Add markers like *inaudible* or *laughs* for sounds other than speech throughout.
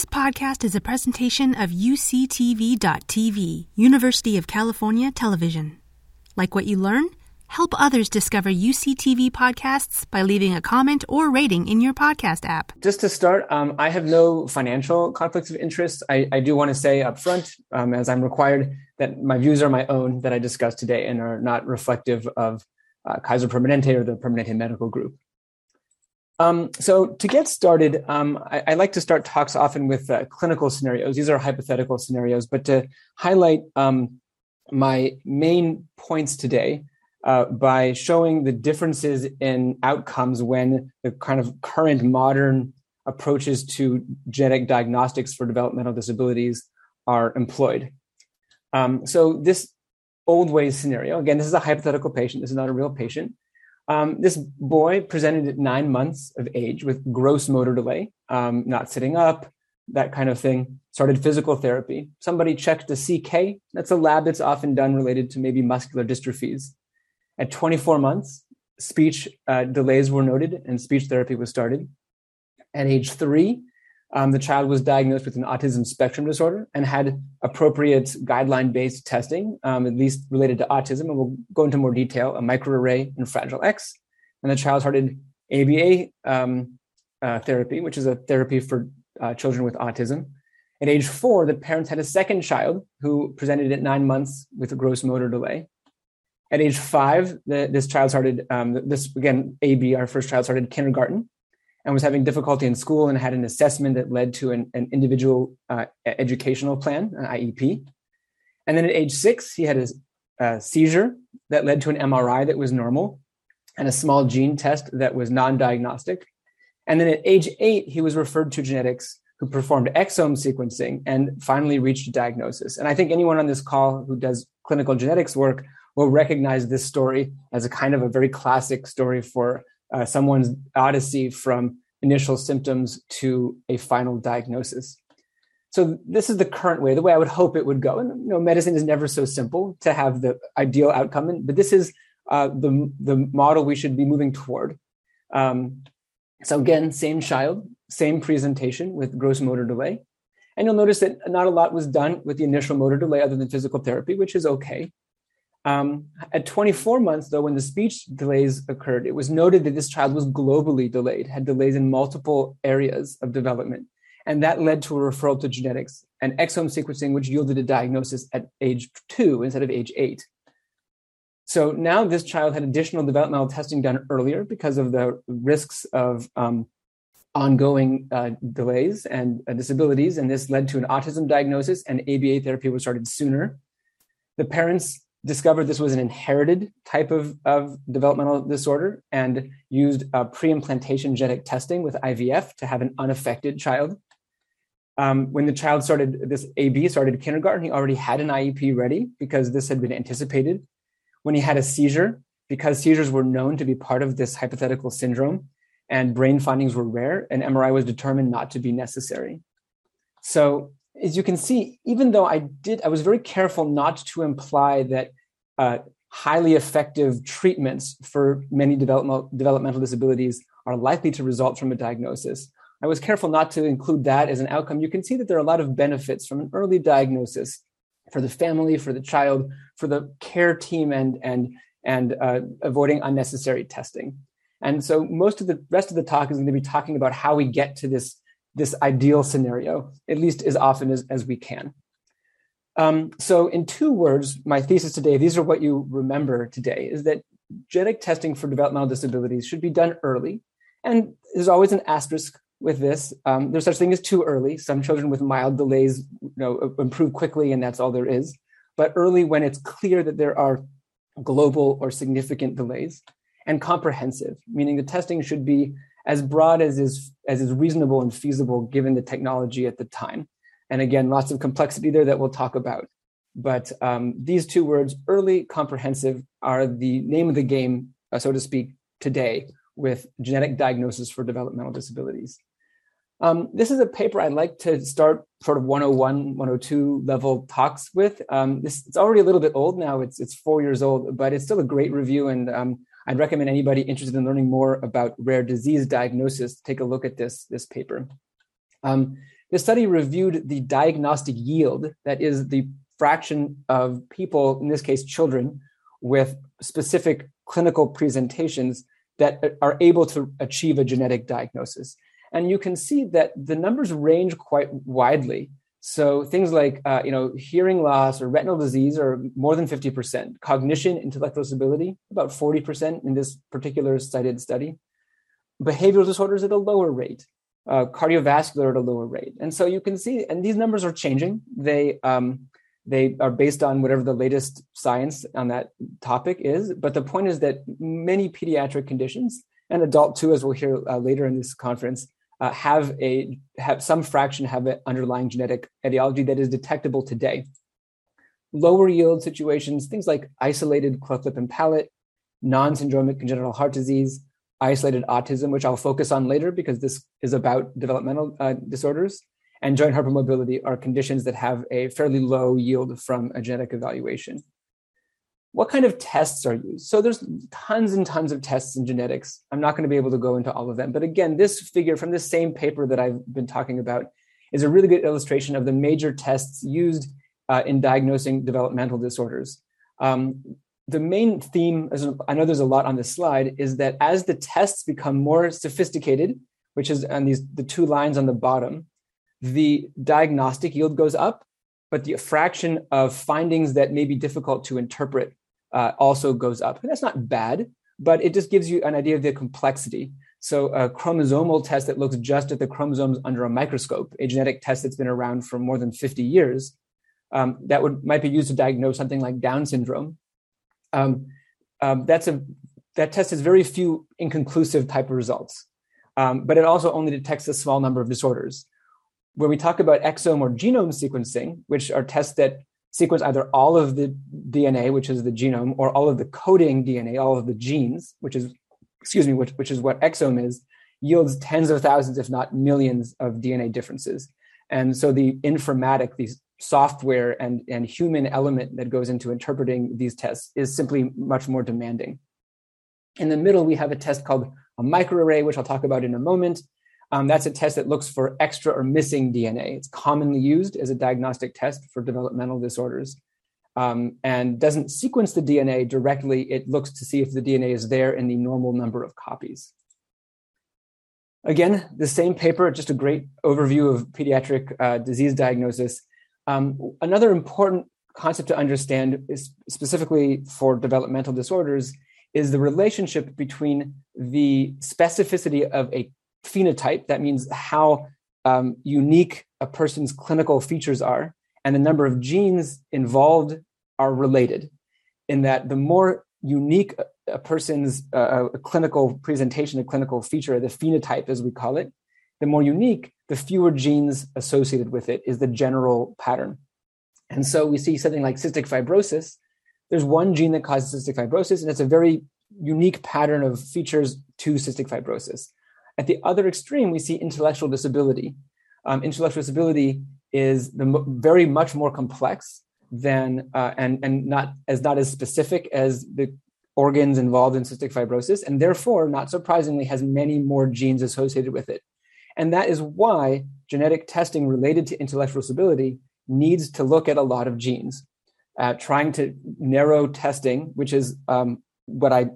This podcast is a presentation of UCTV.tv, University of California Television. Like what you learn? Help others discover UCTV podcasts by leaving a comment or rating in your podcast app. Just to start, um, I have no financial conflicts of interest. I, I do want to say up front, um, as I'm required, that my views are my own that I discussed today and are not reflective of uh, Kaiser Permanente or the Permanente Medical Group. Um, so to get started, um, I, I, like to start talks often with uh, clinical scenarios. These are hypothetical scenarios, but to highlight um, my main points today uh, by showing the differences in outcomes when the kind of current modern approaches to genetic diagnostics for developmental disabilities are employed. Um, so this old ways scenario, again, this is a hypothetical patient. This is not a real patient. Um, this boy presented at nine months of age with gross motor delay, um, not sitting up, that kind of thing. Started physical therapy. Somebody checked a CK. That's a lab that's often done related to maybe muscular dystrophies. At 24 months, speech uh, delays were noted and speech therapy was started. At age three, um, the child was diagnosed with an autism spectrum disorder and had appropriate guideline based testing, um, at least related to autism. And we'll go into more detail a microarray and Fragile X. And the child started ABA um, uh, therapy, which is a therapy for uh, children with autism. At age four, the parents had a second child who presented at nine months with a gross motor delay. At age five, the, this child started, um, this again, AB, our first child started kindergarten and was having difficulty in school and had an assessment that led to an, an individual uh, educational plan, an IEP. And then at age six, he had a, a, seizure that led to an MRI that was normal and a small gene test that was non diagnostic. And then at age eight, he was referred to genetics who performed exome sequencing and finally reached a diagnosis. And I think anyone on this call who does clinical genetics work will recognize this story as a kind of a very classic story for uh, someone's odyssey from initial symptoms to a final diagnosis. So this is the current way, the way I would hope it would go. And you know, medicine is never so simple to have the ideal outcome, but this is uh, the the model we should be moving toward. Um, so again, same child, same presentation with gross motor delay, and you'll notice that not a lot was done with the initial motor delay other than physical therapy, which is okay. Um, at 24 months, though, when the speech delays occurred, it was noted that this child was globally delayed, had delays in multiple areas of development. And that led to a referral to genetics and exome sequencing, which yielded a diagnosis at age two instead of age eight. So now this child had additional developmental testing done earlier because of the risks of um, ongoing uh, delays and uh, disabilities. And this led to an autism diagnosis, and ABA therapy was started sooner. The parents discovered this was an inherited type of, of developmental disorder and used uh, pre-implantation genetic testing with IVF to have an unaffected child. Um, when the child started this AB started kindergarten, he already had an IEP ready because this had been anticipated. When he had a seizure, because seizures were known to be part of this hypothetical syndrome and brain findings were rare, an MRI was determined not to be necessary. So as you can see, even though I did, I was very careful not to imply that uh, highly effective treatments for many developmental, developmental disabilities are likely to result from a diagnosis. I was careful not to include that as an outcome. You can see that there are a lot of benefits from an early diagnosis for the family, for the child, for the care team, and and and uh, avoiding unnecessary testing. And so, most of the rest of the talk is going to be talking about how we get to this this ideal scenario, at least as often as, as we can. Um, so, in two words, my thesis today, these are what you remember today, is that genetic testing for developmental disabilities should be done early. And there's always an asterisk with this. Um, there's such thing as too early. Some children with mild delays you know, improve quickly, and that's all there is. But early when it's clear that there are global or significant delays, and comprehensive, meaning the testing should be as broad as is as is reasonable and feasible given the technology at the time. And again, lots of complexity there that we'll talk about. But um, these two words, early comprehensive, are the name of the game, uh, so to speak, today with genetic diagnosis for developmental disabilities. Um, this is a paper I'd like to start sort of 101, 102 level talks with. Um, this it's already a little bit old now. It's it's four years old, but it's still a great review, and um, I'd recommend anybody interested in learning more about rare disease diagnosis take a look at this, this paper. Um, This study reviewed the diagnostic yield, that is the fraction of people, in this case children, with specific clinical presentations that are able to achieve a genetic diagnosis. And you can see that the numbers range quite widely. So things like uh, you know hearing loss or retinal disease are more than 50%. Cognition, intellectual disability, about 40% in this particular cited study. Behavioral disorders at a lower rate. Uh, cardiovascular at a lower rate. And so you can see, and these numbers are changing. They um, they are based on whatever the latest science on that topic is. But the point is that many pediatric conditions and adult too, as we'll hear uh, later in this conference, uh, have a have some fraction have an underlying genetic etiology that is detectable today. Lower yield situations, things like isolated cleft lip and palate, non-syndromic congenital heart disease, isolated autism, which I'll focus on later because this is about developmental uh, disorders, and joint hypermobility are conditions that have a fairly low yield from a genetic evaluation what kind of tests are used? So there's tons and tons of tests in genetics. I'm not going to be able to go into all of them but again this figure from this same paper that i've been talking about is a really good illustration of the major tests used uh, in diagnosing developmental disorders. Um, the main theme as i know there's a lot on this slide is that as the tests become more sophisticated which is on these the two lines on the bottom the diagnostic yield goes up but the fraction of findings that may be difficult to interpret uh, also goes up. And that's not bad, but it just gives you an idea of the complexity. So a chromosomal test that looks just at the chromosomes under a microscope, a genetic test that's been around for more than 50 years, um, that would might be used to diagnose something like Down syndrome. Um, um, that's a that test has very few inconclusive type of results, um, but it also only detects a small number of disorders. When we talk about exome or genome sequencing, which are tests that sequence either all of the DNA, which is the genome, or all of the coding DNA, all of the genes, which is, excuse me, which, which is what exome is, yields tens of thousands, if not millions, of DNA differences. And so the informatic, these software and, and human element that goes into interpreting these tests is simply much more demanding. In the middle, we have a test called a microarray, which I'll talk about in a moment, um, that's a test that looks for extra or missing DNA. It's commonly used as a diagnostic test for developmental disorders um, and doesn't sequence the DNA directly. It looks to see if the DNA is there in the normal number of copies. Again, the same paper, just a great overview of pediatric uh, disease diagnosis. Um, another important concept to understand is specifically for developmental disorders is the relationship between the specificity of a phenotype, that means how um, unique a person's clinical features are, and the number of genes involved are related. In that, the more unique a, person's uh, a clinical presentation, a clinical feature, the phenotype as we call it, the more unique, the fewer genes associated with it is the general pattern. And so we see something like cystic fibrosis. There's one gene that causes cystic fibrosis, and it's a very unique pattern of features to cystic fibrosis. At the other extreme, we see intellectual disability. Um, intellectual disability is the, very much more complex than uh, and and not as not as specific as the organs involved in cystic fibrosis, and therefore, not surprisingly, has many more genes associated with it. And that is why genetic testing related to intellectual disability needs to look at a lot of genes. Uh, trying to narrow testing, which is um, what I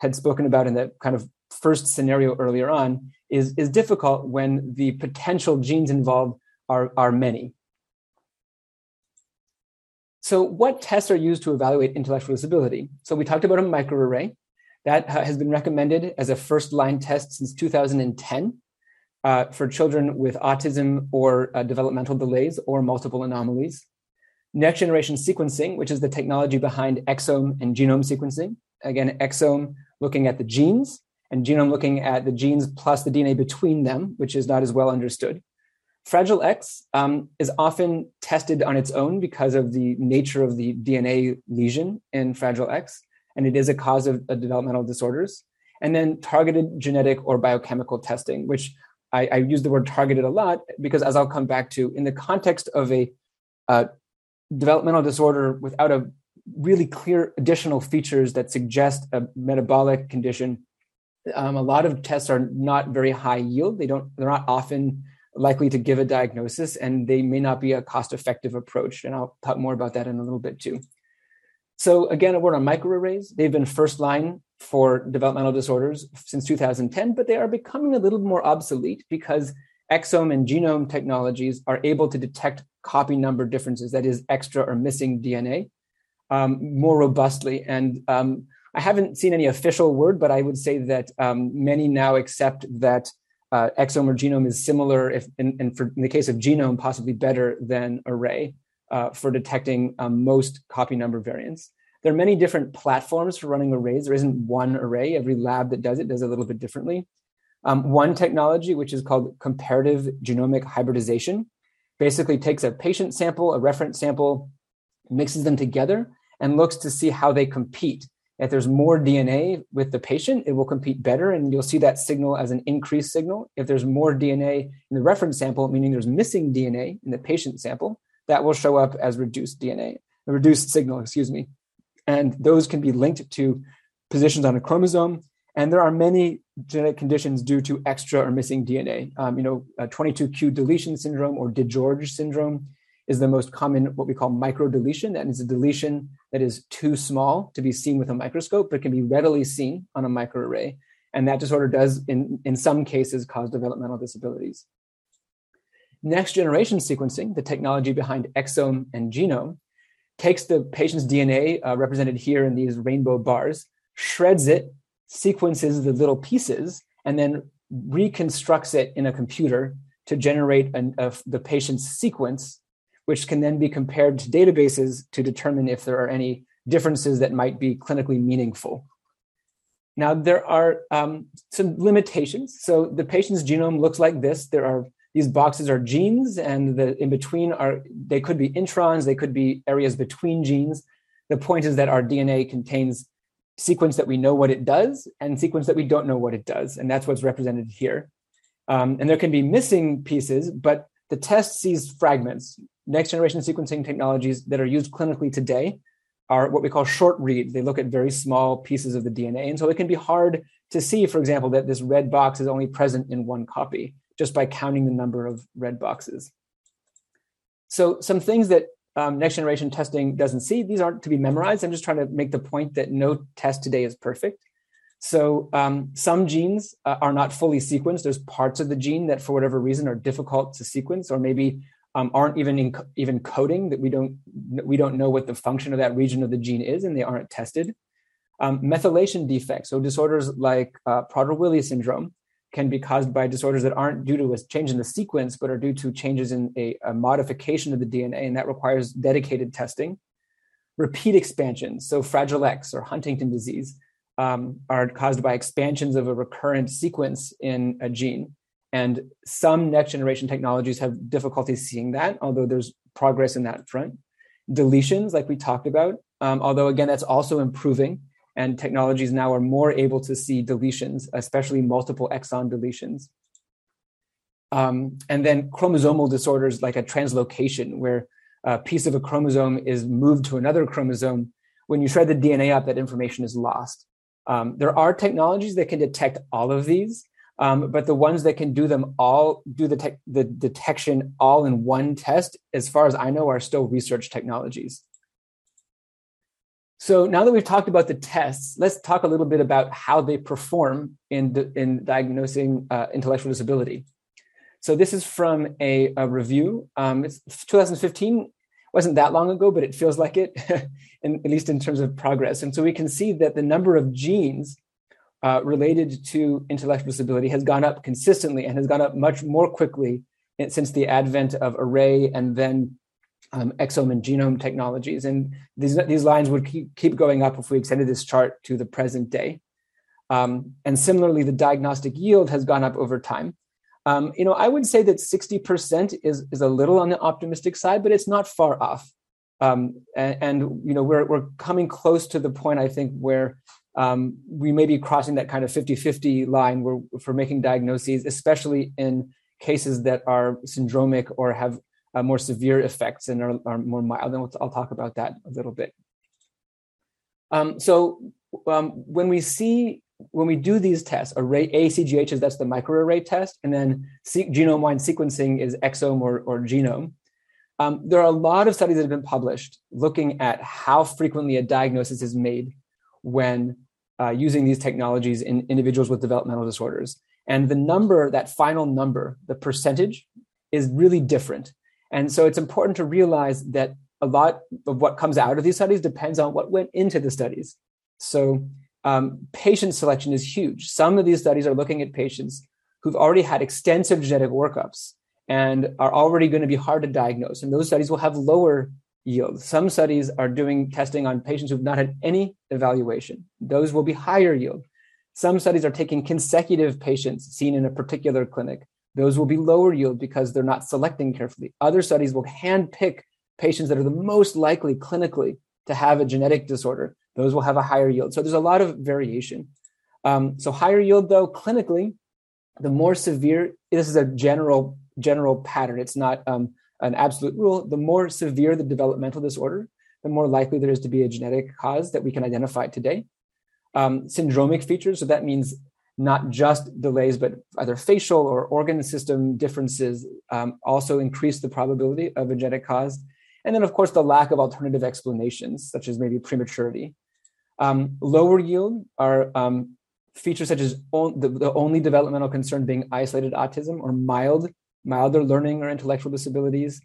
had spoken about in the kind of first scenario earlier on is, is difficult when the potential genes involved are, are many. So, what tests are used to evaluate intellectual disability? So, we talked about a microarray that has been recommended as a first line test since 2010 uh, for children with autism or uh, developmental delays or multiple anomalies. Next generation sequencing, which is the technology behind exome and genome sequencing. Again, exome looking at the genes, and genome looking at the genes plus the DNA between them, which is not as well understood. Fragile X um, is often tested on its own because of the nature of the DNA lesion in Fragile X, and it is a cause of, developmental disorders. And then targeted genetic or biochemical testing, which I, I, use the word targeted a lot because, as I'll come back to, in the context of a uh, developmental disorder without a really clear additional features that suggest a metabolic condition um, a lot of tests are not very high yield. They don't. They're not often likely to give a diagnosis, and they may not be a cost effective approach. And I'll talk more about that in a little bit too. So, again, a word on microarrays. They've been first line for developmental disorders since 2010, but they are becoming a little more obsolete because exome and genome technologies are able to detect copy number differences, that is, extra or missing DNA, um, more robustly. And um, I haven't seen any official word, but I would say that um, many now accept that uh, exome or genome is similar, if in, in, for, in the case of genome, possibly better than array uh, for detecting um, most copy number variants. There are many different platforms for running arrays. There isn't one array. Every lab that does it does it a little bit differently. Um, one technology, which is called comparative genomic hybridization, basically takes a patient sample, a reference sample, mixes them together, and looks to see how they compete. If there's more DNA with the patient, it will compete better, and you'll see that signal as an increased signal. If there's more DNA in the reference sample, meaning there's missing DNA in the patient sample, that will show up as reduced DNA, a reduced signal, excuse me. And those can be linked to positions on a chromosome. And there are many genetic conditions due to extra or missing DNA. Um, you know, 22q deletion syndrome or DiGeorge syndrome is the most common what we call microdeletion. That is a deletion that is too small to be seen with a microscope, but can be readily seen on a microarray. And that disorder does, in, in some cases, cause developmental disabilities. Next generation sequencing, the technology behind exome and genome, takes the patient's DNA, uh, represented here in these rainbow bars, shreds it, sequences the little pieces, and then reconstructs it in a computer to generate an, uh, the patient's sequence which can then be compared to databases to determine if there are any differences that might be clinically meaningful. Now, there are um, some limitations. So the patient's genome looks like this. There are these boxes are genes, and the in between are they could be introns, they could be areas between genes. The point is that our DNA contains sequence that we know what it does and sequence that we don't know what it does, and that's what's represented here. Um, and there can be missing pieces, but the test sees fragments next generation sequencing technologies that are used clinically today are what we call short reads. They look at very small pieces of the DNA. And so it can be hard to see, for example, that this red box is only present in one copy just by counting the number of red boxes. So, some things that um, next generation testing doesn't see, these aren't to be memorized. I'm just trying to make the point that no test today is perfect. So, um, some genes uh, are not fully sequenced. There's parts of the gene that, for whatever reason, are difficult to sequence, or maybe um, aren't even in, even coding that we don't we don't know what the function of that region of the gene is and they aren't tested. Um, methylation defects so disorders like uh, prader-willi syndrome can be caused by disorders that aren't due to a change in the sequence but are due to changes in a, a modification of the dna and that requires dedicated testing. Repeat expansions so fragile x or huntington disease um, are caused by expansions of a recurrent sequence in a gene and some next generation technologies have difficulty seeing that, although there's progress in that front. Deletions, like we talked about, um, although again, that's also improving. And technologies now are more able to see deletions, especially multiple exon deletions. Um, and then chromosomal disorders like a translocation, where a piece of a chromosome is moved to another chromosome. When you shred the DNA up, that information is lost. Um, there are technologies that can detect all of these, um, but the ones that can do them all, do the, te- the detection all in one test, as far as I know, are still research technologies. So now that we've talked about the tests, let's talk a little bit about how they perform in, in diagnosing uh, intellectual disability. So this is from a, a review. Um, it's 2015 wasn't that long ago, but it feels like it, *laughs* in, at least in terms of progress. And so we can see that the number of genes uh, related to intellectual disability has gone up consistently and has gone up much more quickly since the advent of array and then um, exome and genome technologies. And these, these lines would keep, keep going up if we extended this chart to the present day. Um, and similarly, the diagnostic yield has gone up over time. Um, you know, I would say that 60% is, is a little on the optimistic side, but it's not far off. Um, and, and, you know, we're, we're coming close to the point, I think, where um, we may be crossing that kind of 50-50 line where for making diagnoses, especially in cases that are syndromic or have uh, more severe effects and are, are more mild. And I'll talk about that a little bit. Um, so um, when we see when we do these tests, array ACGH is that's the microarray test, and then genome wide sequencing is exome or, or genome. Um, there are a lot of studies that have been published looking at how frequently a diagnosis is made when uh, using these technologies in individuals with developmental disorders. And the number, that final number, the percentage, is really different. And so it's important to realize that a lot of what comes out of these studies depends on what went into the studies. So um, patient selection is huge. Some of these studies are looking at patients who've already had extensive genetic workups and are already going to be hard to diagnose. And those studies will have lower yield. Some studies are doing testing on patients who've not had any evaluation. Those will be higher yield. Some studies are taking consecutive patients seen in a particular clinic. Those will be lower yield because they're not selecting carefully. Other studies will handpick patients that are the most likely clinically to have a genetic disorder. Those will have a higher yield. So there's a lot of variation. Um, so higher yield, though, clinically, the more severe. This is a general general pattern. It's not um, an absolute rule. The more severe the developmental disorder, the more likely there is to be a genetic cause that we can identify today. Um, syndromic features, so that means not just delays, but either facial or organ system differences um, also increase the probability of a genetic cause. And then, of course, the lack of alternative explanations, such as maybe prematurity. Um, lower yield are um, features such as on, the, the, only developmental concern being isolated autism or mild milder learning or intellectual disabilities.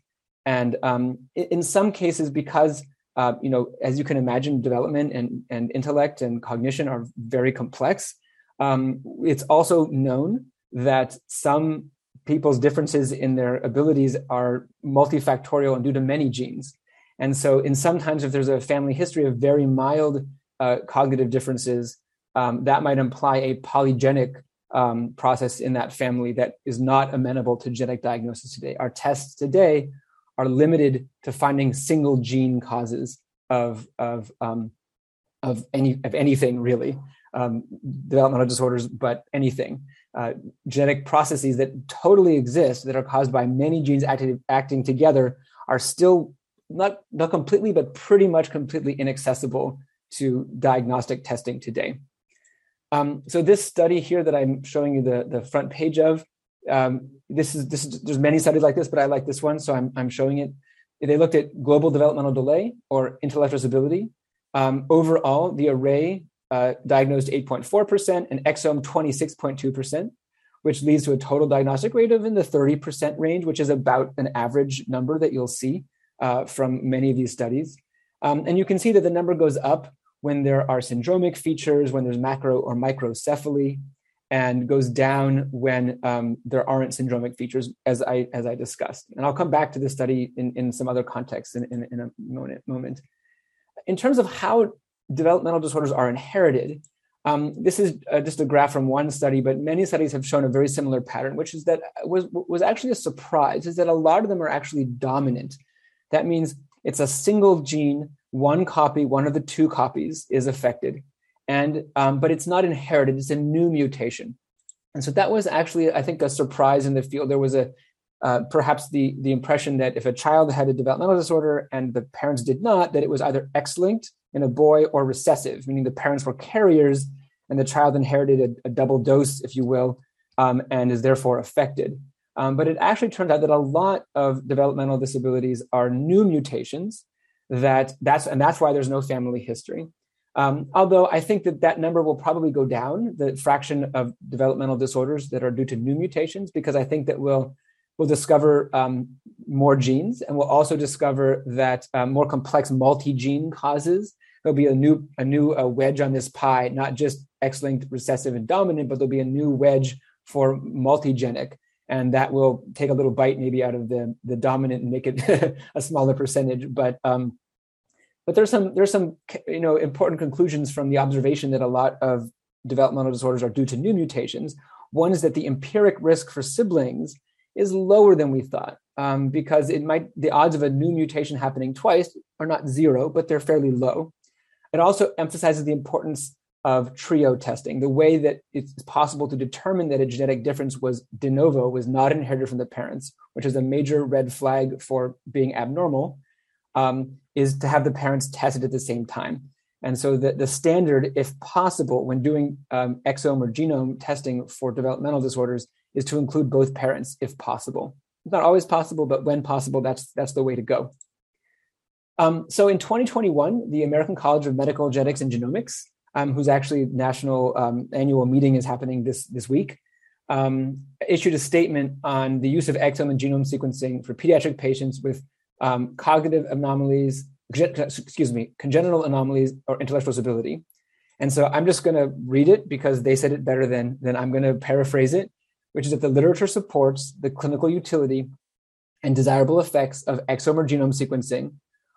And um, in some cases, because uh, you know, as you can imagine, development and, and intellect and cognition are very complex. Um, it's also known that some people's differences in their abilities are multifactorial and due to many genes. And so, in sometimes, if there's a family history of very mild uh, cognitive differences, um, that might imply a polygenic um, process in that family that is not amenable to genetic diagnosis today. Our tests today are limited to finding single gene causes of of um, of any of anything really, um, developmental disorders, but anything. Uh, genetic processes that totally exist that are caused by many genes acting, acting together are still not not completely, but pretty much completely inaccessible to diagnostic testing today. Um, so this study here that I'm showing you the, the front page of, um, this is this is, there's many studies like this, but I like this one, so I'm I'm showing it. They looked at global developmental delay or intellectual disability. Um, overall, the array uh, diagnosed 8.4% and exome 26.2%, which leads to a total diagnostic rate of in the 30% range, which is about an average number that you'll see uh, from many of these studies. Um, and you can see that the number goes up when there are syndromic features, when there's macro or microcephaly, and goes down when um, there aren't syndromic features, as I as I discussed. And I'll come back to this study in, in some other contexts in, in, in a moment, moment. In terms of how developmental disorders are inherited, um, this is uh, just a graph from one study, but many studies have shown a very similar pattern, which is that was was actually a surprise. Is that a lot of them are actually dominant. That means it's a single gene one copy, one of the two copies is affected, and um, but it's not inherited; it's a new mutation. And so that was actually, I think, a surprise in the field. There was a uh, perhaps the the impression that if a child had a developmental disorder and the parents did not, that it was either X-linked in a boy or recessive, meaning the parents were carriers and the child inherited a, a double dose, if you will, um, and is therefore affected. Um, but it actually turns out that a lot of developmental disabilities are new mutations that that's and that's why there's no family history. Um, although I think that that number will probably go down, the fraction of developmental disorders that are due to new mutations, because I think that we'll we'll discover um, more genes, and we'll also discover that um, more complex multi-gene causes. There'll be a new a new uh, wedge on this pie, not just X-linked, recessive, and dominant, but there'll be a new wedge for multigenic, and that will take a little bite maybe out of the the dominant and make it *laughs* a smaller percentage. But um, but there's some there's some you know important conclusions from the observation that a lot of developmental disorders are due to new mutations. One is that the empiric risk for siblings is lower than we thought um, because it might the odds of a new mutation happening twice are not zero, but they're fairly low. It also emphasizes the importance of trio testing, the way that it's possible to determine that a genetic difference was de novo, was not inherited from the parents, which is a major red flag for being abnormal um, is to have the parents tested at the same time. And so the, the standard, if possible, when doing um, exome or genome testing for developmental disorders, is to include both parents if possible. It's not always possible, but when possible, that's that's the way to go. Um, so in 2021, the American College of Medical Genetics and Genomics, um, whose actually national um, annual meeting is happening this this week, um, issued a statement on the use of exome and genome sequencing for pediatric patients with um, cognitive anomalies, excuse me, congenital anomalies or intellectual disability. And so I'm just going to read it because they said it better than, than I'm going to paraphrase it, which is that the literature supports the clinical utility and desirable effects of exome or genome sequencing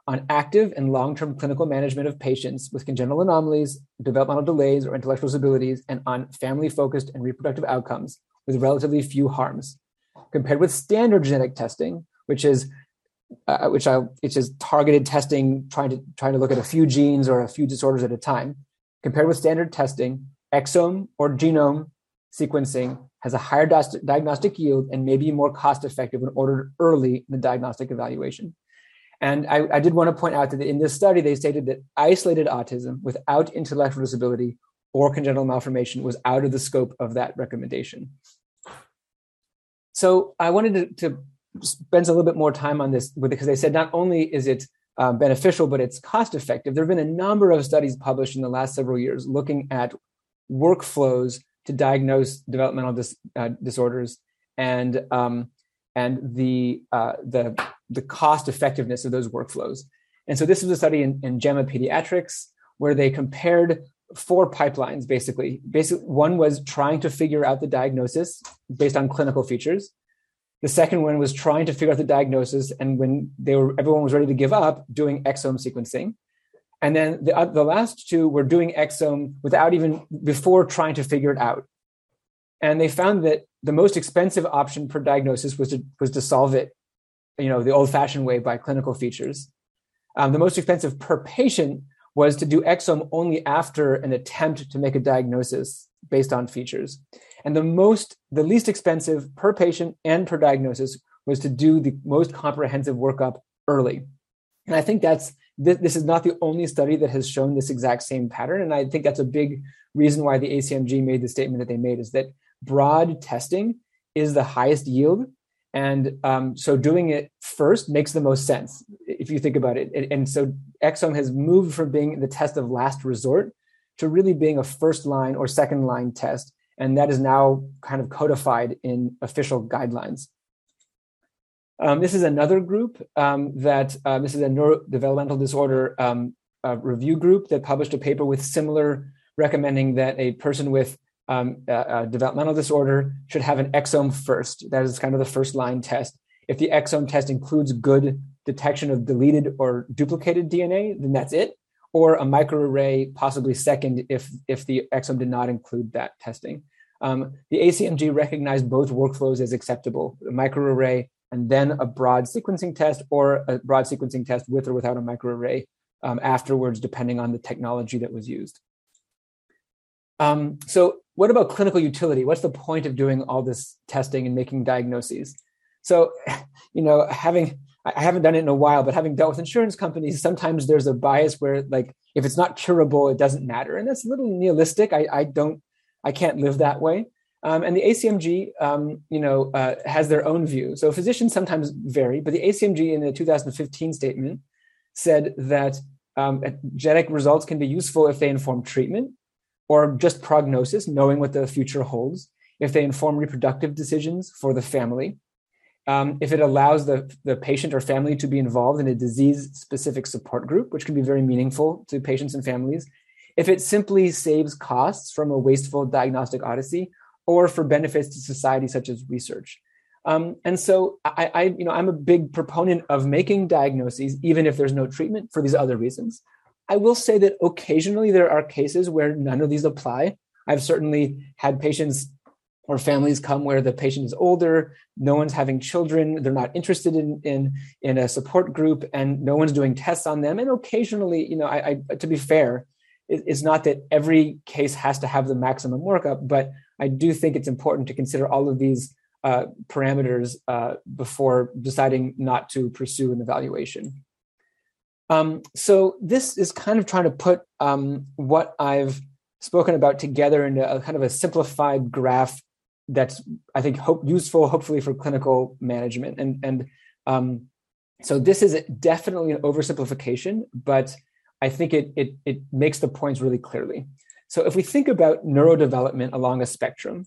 on active and long-term clinical management of patients with congenital anomalies, developmental delays, or intellectual disabilities, and on family-focused and reproductive outcomes with relatively few harms, compared with standard genetic testing, which is uh, which I is targeted testing, trying to trying to look at a few genes or a few disorders at a time. Compared with standard testing, exome or genome sequencing has a higher diagnostic yield and may be more cost effective when ordered early in the diagnostic evaluation. And I, I, did want to point out that in this study, they stated that isolated autism without intellectual disability or congenital malformation was out of the scope of that recommendation. So I wanted to, to spend a little bit more time on this because they said not only is it um, beneficial, but it's cost effective. There have been a number of studies published in the last several years looking at workflows to diagnose developmental dis, uh, disorders and um, and the uh, the the cost effectiveness of those workflows. And so this was a study in, in JAMA Pediatrics where they compared four pipelines basically. Basically, one was trying to figure out the diagnosis based on clinical features. The second one was trying to figure out the diagnosis, and when they were everyone was ready to give up, doing exome sequencing. And then the, uh, the last two were doing exome without even before trying to figure it out. And they found that the most expensive option per diagnosis was to was to solve it you know, the old fashioned way by clinical features. Um, the most expensive per patient was to do exome only after an attempt to make a diagnosis based on features. And the most, the least expensive per patient and per diagnosis was to do the most comprehensive workup early. And I think that's, this, this is not the only study that has shown this exact same pattern. And I think that's a big reason why the ACMG made the statement that they made is that broad testing is the highest yield and um, so doing it first makes the most sense if you think about it. And so exome has moved from being the test of last resort to really being a first line or second line test. And that is now kind of codified in official guidelines. Um, this is another group that um, uh, this is a neurodevelopmental disorder um, uh, review group that published a paper with similar recommending that a person with um, a, a developmental disorder should have an exome first. That is kind of the first line test. If the exome test includes good detection of deleted or duplicated DNA, then that's it. Or a microarray, possibly second, if if the exome did not include that testing. Um, the ACMG recognized both workflows as acceptable: a microarray and then a broad sequencing test, or a broad sequencing test with or without a microarray um, afterwards, depending on the technology that was used. Um, so what about clinical utility? What's the point of doing all this testing and making diagnoses? So, *laughs* you know, having I haven't done it in a while, but having dealt with insurance companies, sometimes there's a bias where like if it's not curable, it doesn't matter, and that's a little nihilistic. I, I don't, I can't live that way. Um, and the ACMG, um, you know, uh, has their own view. So physicians sometimes vary, but the ACMG in the 2015 statement said that um, genetic results can be useful if they inform treatment, or just prognosis, knowing what the future holds, if they inform reproductive decisions for the family, um, if it allows the, the patient or family to be involved in a disease specific support group, which can be very meaningful to patients and families, if it simply saves costs from a wasteful diagnostic odyssey, or for benefits to society such as research. Um, and so I, I, you know, I'm a big proponent of making diagnoses, even if there's no treatment for these other reasons. I will say that occasionally there are cases where none of these apply. I've certainly had patients or families come where the patient is older, no one's having children, they're not interested in in in a support group, and no one's doing tests on them. And occasionally, you know, I, I to be fair, it, it's not that every case has to have the maximum workup, but I do think it's important to consider all of these uh, parameters uh, before deciding not to pursue an evaluation. Um, so this is kind of trying to put um, what I've spoken about together in a kind of a simplified graph that's I think hope, useful, hopefully for clinical management. And and um, so this is definitely an oversimplification, but I think it it it makes the points really clearly. So if we think about neurodevelopment along a spectrum,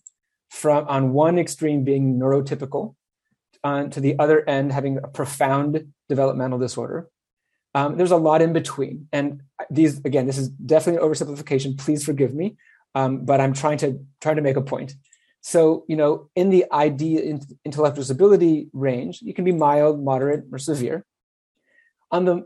from on one extreme being neurotypical, on to the other end having a profound developmental disorder, um, there's a lot in between. And these again, this is definitely an oversimplification. Please forgive me, um, but I'm trying to trying to make a point. So, you know, in the ID intellectual disability range, you can be mild, moderate, or severe. On the,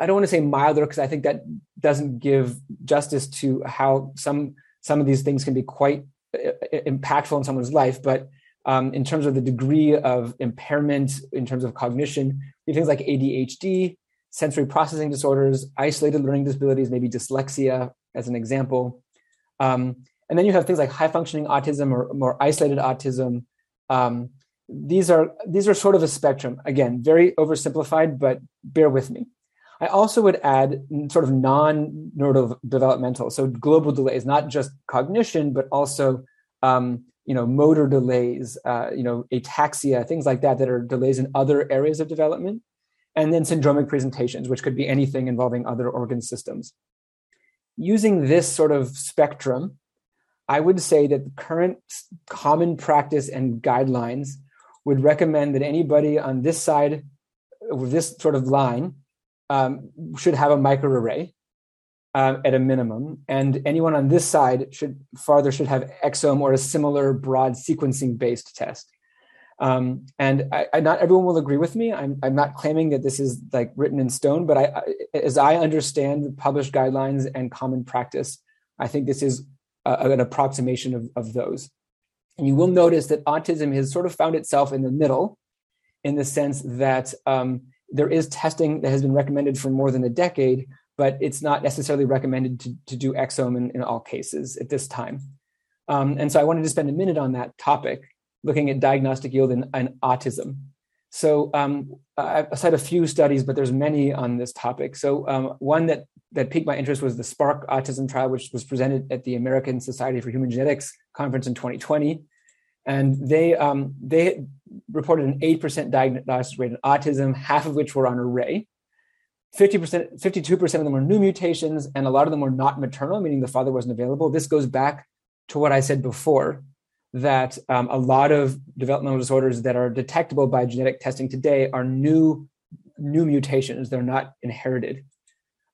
I don't want to say milder because I think that doesn't give justice to how some some of these things can be quite uh, impactful in someone's life. But um, in terms of the degree of impairment, in terms of cognition, things like ADHD, sensory processing disorders, isolated learning disabilities, maybe dyslexia, as an example. Um, and then you have things like high functioning autism or more isolated autism. Um, these are these are sort of a spectrum. Again, very oversimplified, but bear with me. I also would add sort of non neurodevelopmental, so global delays, not just cognition, but also um, you know motor delays, uh, you know ataxia, things like that that are delays in other areas of development, and then syndromic presentations, which could be anything involving other organ systems. Using this sort of spectrum, I would say that the current common practice and guidelines would recommend that anybody on this side with this sort of line um, should have a microarray uh, at a minimum, and anyone on this side should farther should have exome or a similar broad sequencing based test. Um, and I, I, not everyone will agree with me. I'm, I'm not claiming that this is like written in stone, but I, I, as I understand the published guidelines and common practice, I think this is uh, an approximation of, of those. And you will notice that autism has sort of found itself in the middle in the sense that um, there is testing that has been recommended for more than a decade, but it's not necessarily recommended to, to do exome in, in all cases at this time. Um, and so I wanted to spend a minute on that topic, looking at diagnostic yield in, in autism. So um, I cite a few studies, but there's many on this topic. So um, one that that piqued my interest was the Spark Autism Trial, which was presented at the American Society for Human Genetics conference in 2020, and they um, they reported an eight percent diagnosis rate in autism, half of which were on array. 50%, 52% of them were new mutations, and a lot of them were not maternal, meaning the father wasn't available. This goes back to what I said before that um, a lot of developmental disorders that are detectable by genetic testing today are new new mutations. They're not inherited.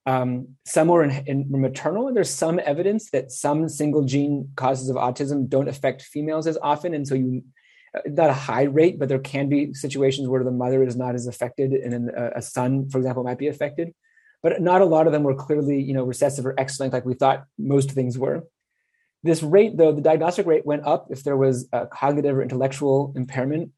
Um, some are in, in maternal, and there's some evidence that some single gene causes of autism don't affect females as often, and so you uh, not a high rate, but there can be situations where the mother is not as affected, and a, a son, for example, might be affected. But not a lot of them were clearly, you know, recessive or X-linked like we thought most things were. This rate, though, the diagnostic rate went up if there was a cognitive or intellectual impairment.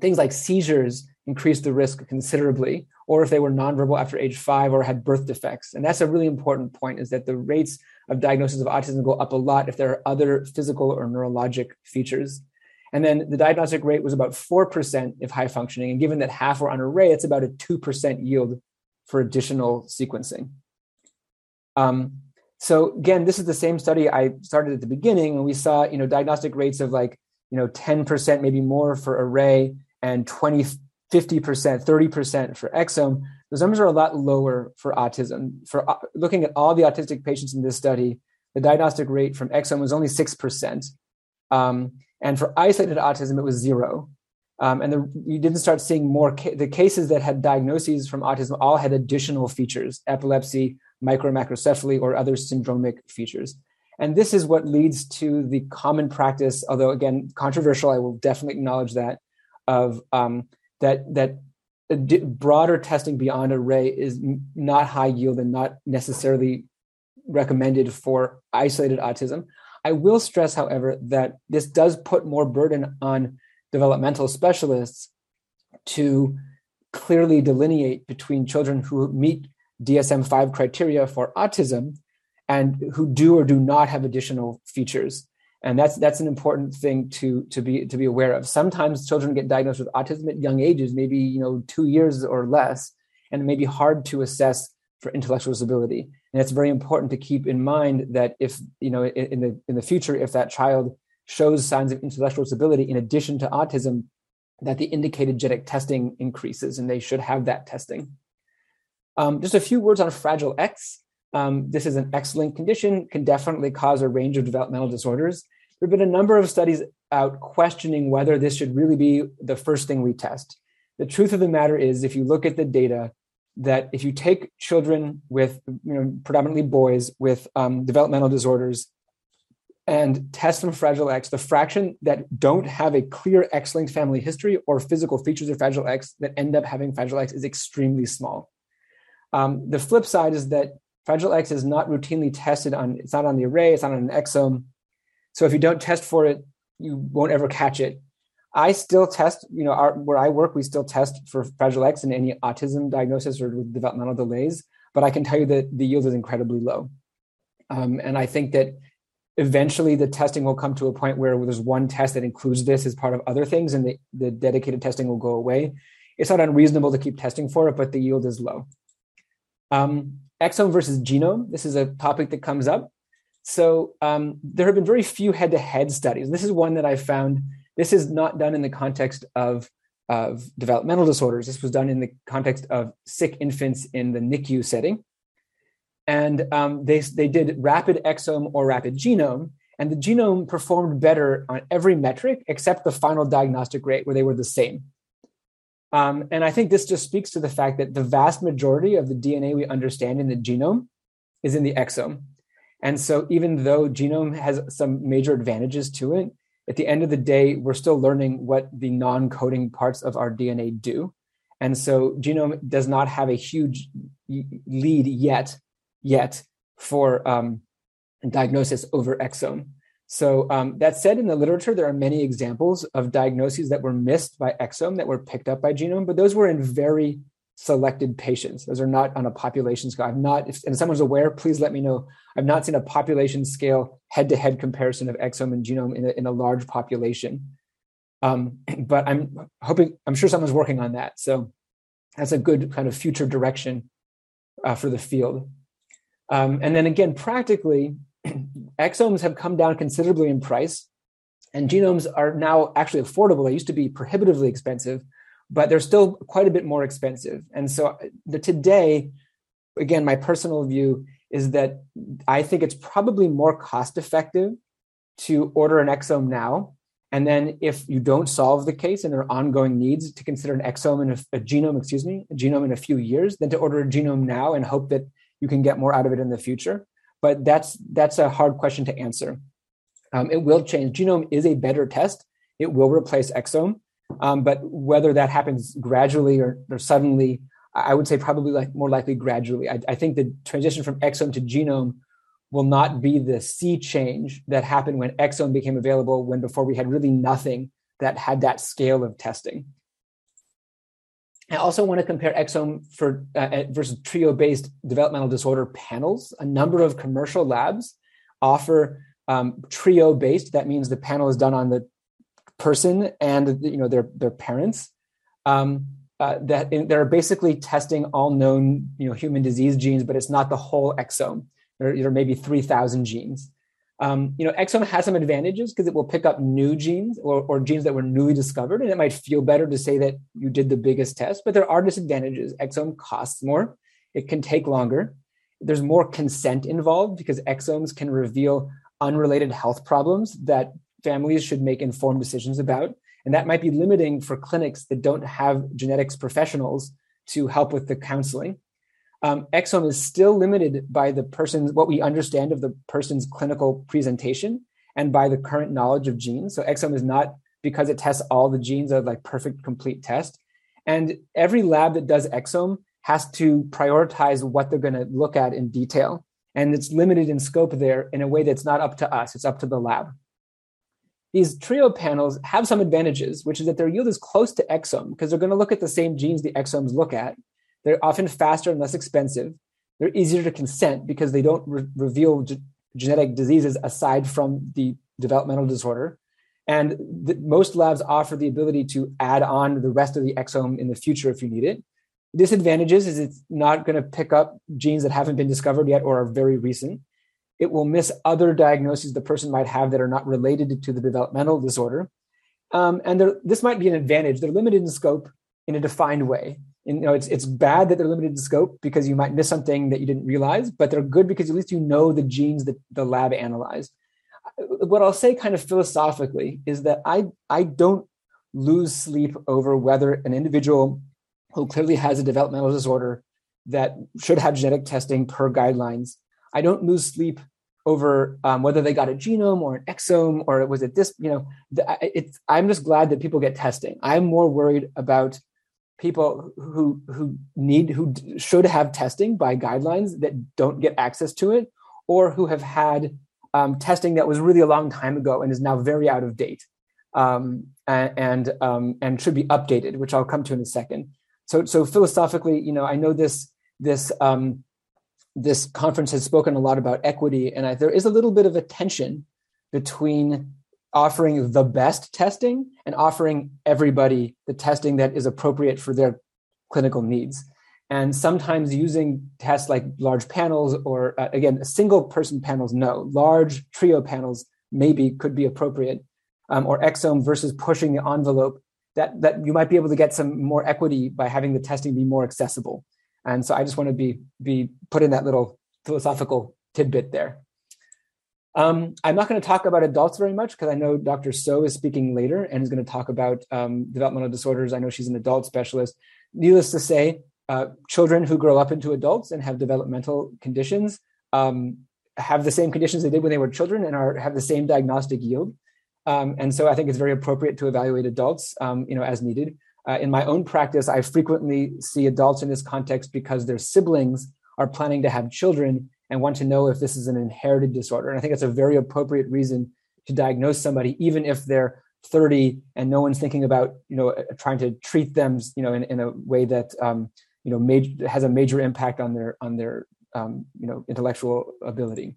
Things like seizures increased the risk considerably, or if they were nonverbal after age five or had birth defects. And that's a really important point is that the rates of diagnosis of autism go up a lot if there are other physical or neurologic features. And then the diagnostic rate was about 4% if high functioning. And given that half were on array, it's about a 2% yield for additional sequencing. Um, so again, this is the same study I started at the beginning, and we saw you know diagnostic rates of like you know 10% maybe more for array and 20 50%, 30% for exome. Those numbers are a lot lower for autism. For uh, looking at all the autistic patients in this study, the diagnostic rate from exome was only 6%. Um, and for isolated autism, it was zero. Um, and the, you didn't start seeing more. Ca- the cases that had diagnoses from autism all had additional features epilepsy, micro macrocephaly, or other syndromic features. And this is what leads to the common practice, although again, controversial, I will definitely acknowledge that, of um, that, that broader testing beyond array is not high yield and not necessarily recommended for isolated autism. I will stress, however, that this does put more burden on developmental specialists to clearly delineate between children who meet DSM 5 criteria for autism and who do or do not have additional features. And that's that's an important thing to to be to be aware of. Sometimes children get diagnosed with autism at young ages, maybe you know two years or less, and it may be hard to assess for intellectual disability. And it's very important to keep in mind that if, you know, in the, in the future, if that child shows signs of intellectual disability in addition to autism, that the indicated genetic testing increases and they should have that testing. Um, just a few words on Fragile X. Um, this is an X-linked condition, can definitely cause a range of developmental disorders. There have been a number of studies out questioning whether this should really be the first thing we test. The truth of the matter is, if you look at the data, that if you take children with, you know, predominantly boys with um, developmental disorders and test them Fragile X, the fraction that don't have a clear X-linked family history or physical features of Fragile X that end up having Fragile X is extremely small. Um, the flip side is that Fragile X is not routinely tested on, it's not on the array, it's not on an exome. So if you don't test for it, you won't ever catch it. I still test, you know, our, where I work, we still test for Fragile X and any autism diagnosis or developmental delays, but I can tell you that the yield is incredibly low. Um, and I think that eventually the testing will come to a point where there's one test that includes this as part of other things and the, the dedicated testing will go away. It's not unreasonable to keep testing for it, but the yield is low. Um, exome versus genome. This is a topic that comes up. So um, there have been very few head-to-head studies. This is one that I found. This is not done in the context of of developmental disorders. This was done in the context of sick infants in the NICU setting, and um, they they did rapid exome or rapid genome, and the genome performed better on every metric except the final diagnostic rate, where they were the same. Um, and I think this just speaks to the fact that the vast majority of the DNA we understand in the genome is in the exome. And so, even though genome has some major advantages to it, at the end of the day, we're still learning what the non coding parts of our DNA do. And so, genome does not have a huge lead yet, yet for um, diagnosis over exome. So um, that said, in the literature, there are many examples of diagnoses that were missed by exome that were picked up by genome, but those were in very selected patients. Those are not on a population scale. I've not, if, and someone's aware, please let me know. I've not seen a population scale head-to-head comparison of exome and genome in a, in a large population. Um, *clears throat* but I'm hoping, I'm sure someone's working on that. So that's a good kind of future direction uh, for the field. Um, and then again, practically, *clears throat* exomes have come down considerably in price, and genomes are now actually affordable. They used to be prohibitively expensive, but they're still quite a bit more expensive. And so the, today, again, my personal view is that I think it's probably more cost effective to order an exome now. And then if you don't solve the case and there are ongoing needs to consider an exome and a, a genome, excuse me, a genome in a few years, than to order a genome now and hope that you can get more out of it in the future but that's that's a hard question to answer. Um, it will change. Genome is a better test. It will replace exome, um, but whether that happens gradually or, or, suddenly, I would say probably like more likely gradually. I, I think the transition from exome to genome will not be the sea change that happened when exome became available. When before we had really nothing that had that scale of testing. I also want to compare exome for uh, versus trio-based developmental disorder panels. A number of commercial labs offer um, trio-based. That means the panel is done on the person and you know their their parents. Um, uh, that they're basically testing all known you know human disease genes, but it's not the whole exome. There, there may be three thousand genes. Um, you know, exome has some advantages because it will pick up new genes or, or, genes that were newly discovered, and it might feel better to say that you did the biggest test. But there are disadvantages. Exome costs more; it can take longer. There's more consent involved because exomes can reveal unrelated health problems that families should make informed decisions about, and that might be limiting for clinics that don't have genetics professionals to help with the counseling um, exome is still limited by the person's what we understand of the person's clinical presentation and by the current knowledge of genes. So exome is not because it tests all the genes a like perfect complete test. And every lab that does exome has to prioritize what they're going to look at in detail. And it's limited in scope there in a way that's not up to us, it's up to the lab. These trio panels have some advantages, which is that their yield is close to exome because they're going to look at the same genes the exomes look at. They're often faster and less expensive. They're easier to consent because they don't re- reveal ge- genetic diseases aside from the developmental disorder. And most labs offer the ability to add on the rest of the exome in the future if you need it. Disadvantages is it's not going to pick up genes that haven't been discovered yet or are very recent. It will miss other diagnoses the person might have that are not related to the developmental disorder. Um, and this might be an advantage. They're limited in scope in a defined way. You know, it's it's bad that they're limited in scope because you might miss something that you didn't realize, but they're good because at least you know the genes that the lab analyzed. What I'll say, kind of philosophically, is that I I don't lose sleep over whether an individual who clearly has a developmental disorder that should have genetic testing per guidelines. I don't lose sleep over um, whether they got a genome or an exome or it was it this. You know, it's. I'm just glad that people get testing. I'm more worried about people who who need who should have testing by guidelines that don't get access to it, or who have had um, testing that was really a long time ago and is now very out of date, um, and and, um, and should be updated, which I'll come to in a second. So so philosophically, you know, I know this this um, this conference has spoken a lot about equity, and I, there is a little bit of a tension between offering the best testing and offering everybody the testing that is appropriate for their clinical needs. And sometimes using tests like large panels or, uh, again, single person panels, no. Large trio panels maybe could be appropriate, um, or exome versus pushing the envelope. That, that you might be able to get some more equity by having the testing be more accessible. And so I just want to be, be put in that little philosophical tidbit there. Um, I'm not going to talk about adults very much because I know Dr. So is speaking later and is going to talk about um, developmental disorders. I know she's an adult specialist. Needless to say, uh, children who grow up into adults and have developmental conditions um, have the same conditions they did when they were children and are have the same diagnostic yield. Um, and so I think it's very appropriate to evaluate adults, um, you know, as needed. Uh, in my own practice, I frequently see adults in this context because their siblings are planning to have children and want to know if this is an inherited disorder. And I think it's a very appropriate reason to diagnose somebody, even if they're 30 and no one's thinking about, you know, trying to treat them, you know, in, in a way that, um, you know, major, has a major impact on their, on their, um, you know, intellectual ability.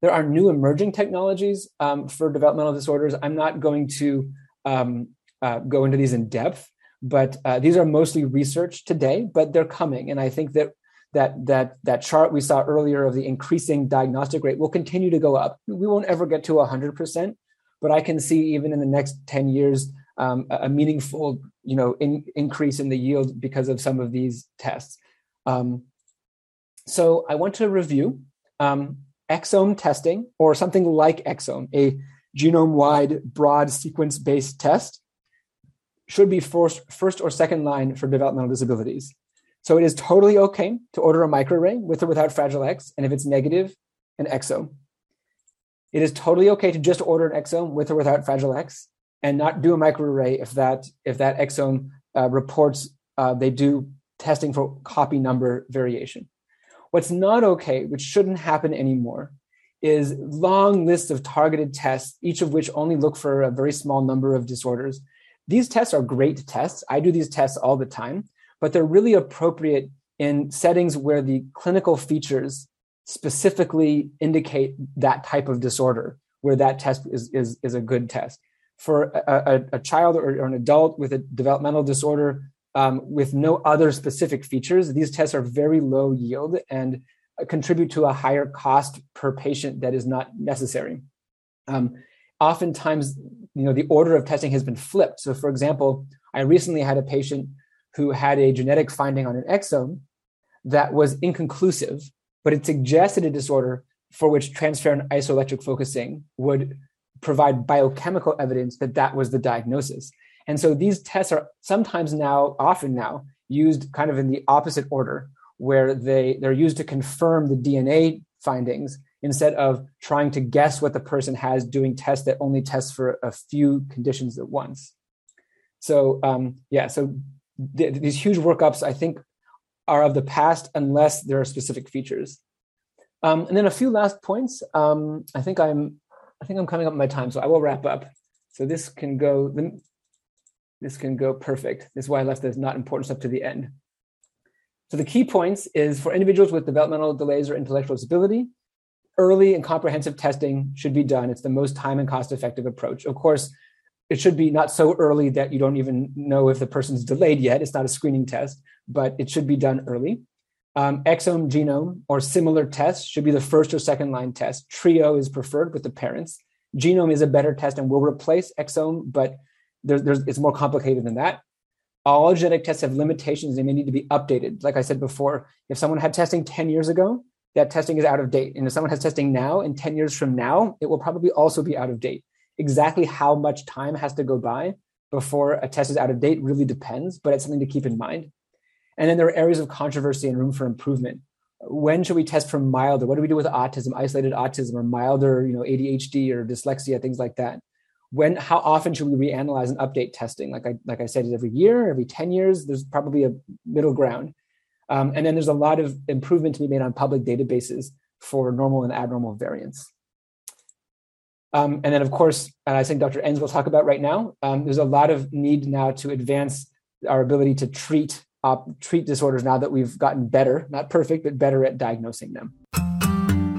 There are new emerging technologies um, for developmental disorders. I'm not going to um, uh, go into these in depth, but uh, these are mostly research today, but they're coming. And I think that that that that chart we saw earlier of the increasing diagnostic rate will continue to go up. We won't ever get to 100%, but I can see even in the next 10 years um, a, meaningful you know in, increase in the yield because of some of these tests. Um, so I want to review um, exome testing or something like exome, a genome-wide broad sequence-based test should be first, first or second line for developmental disabilities. So it is totally okay to order a microarray with or without Fragile X, and if it's negative, an exome. It is totally okay to just order an exome with or without Fragile X, and not do a microarray if that if that exome uh, reports uh, they do testing for copy number variation. What's not okay, which shouldn't happen anymore, is long lists of targeted tests, each of which only look for a very small number of disorders. These tests are great tests. I do these tests all the time but they're really appropriate in settings where the clinical features specifically indicate that type of disorder, where that test is, is, is a good test. For a, a, a child or, or, an adult with a developmental disorder um, with no other specific features, these tests are very low yield and contribute to a higher cost per patient that is not necessary. Um, oftentimes, you know, the order of testing has been flipped. So, for example, I recently had a patient who had a genetic finding on an exome that was inconclusive, but it suggested a disorder for which transferrin isoelectric focusing would provide biochemical evidence that that was the diagnosis. And so these tests are sometimes now, often now, used kind of in the opposite order, where they, they're used to confirm the DNA findings instead of trying to guess what the person has doing tests that only test for a few conditions at once. So um, yeah, so th- these huge workups, I think, are of the past unless there are specific features. Um, and then a few last points. Um, I think I'm, I think I'm coming up my time, so I will wrap up. So this can go, this can go perfect. This is why I left the not important stuff to the end. So the key points is for individuals with developmental delays or intellectual disability, early and comprehensive testing should be done. It's the most time and cost effective approach. Of course, it should be not so early that you don't even know if the person's delayed yet. It's not a screening test, but it should be done early. Um, exome, genome, or similar tests should be the first or second line test. Trio is preferred with the parents. Genome is a better test and will replace exome, but there's, there's, it's more complicated than that. All genetic tests have limitations. They may need to be updated. Like I said before, if someone had testing 10 years ago, that testing is out of date. And if someone has testing now and 10 years from now, it will probably also be out of date. Exactly how much time has to go by before a test is out of date really depends, but it's something to keep in mind. And then there are areas of controversy and room for improvement. When should we test for milder? What do we do with autism, isolated autism, or milder, you know, ADHD or dyslexia, things like that? When, how often should we reanalyze and update testing? Like I, like I said, every year, every 10 years, there's probably a middle ground. Um, and then there's a lot of improvement to be made on public databases for normal and abnormal variants. Um, and then, of course, and I think Dr. Enns will talk about right now, um, there's a lot of need now to advance our ability to treat uh, treat disorders now that we've gotten better, not perfect, but better at diagnosing them.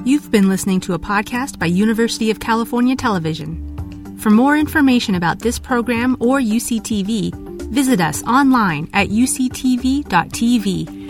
You've been listening to a podcast by University of California Television. For more information about this program or UCTV, visit us online at uctv.tv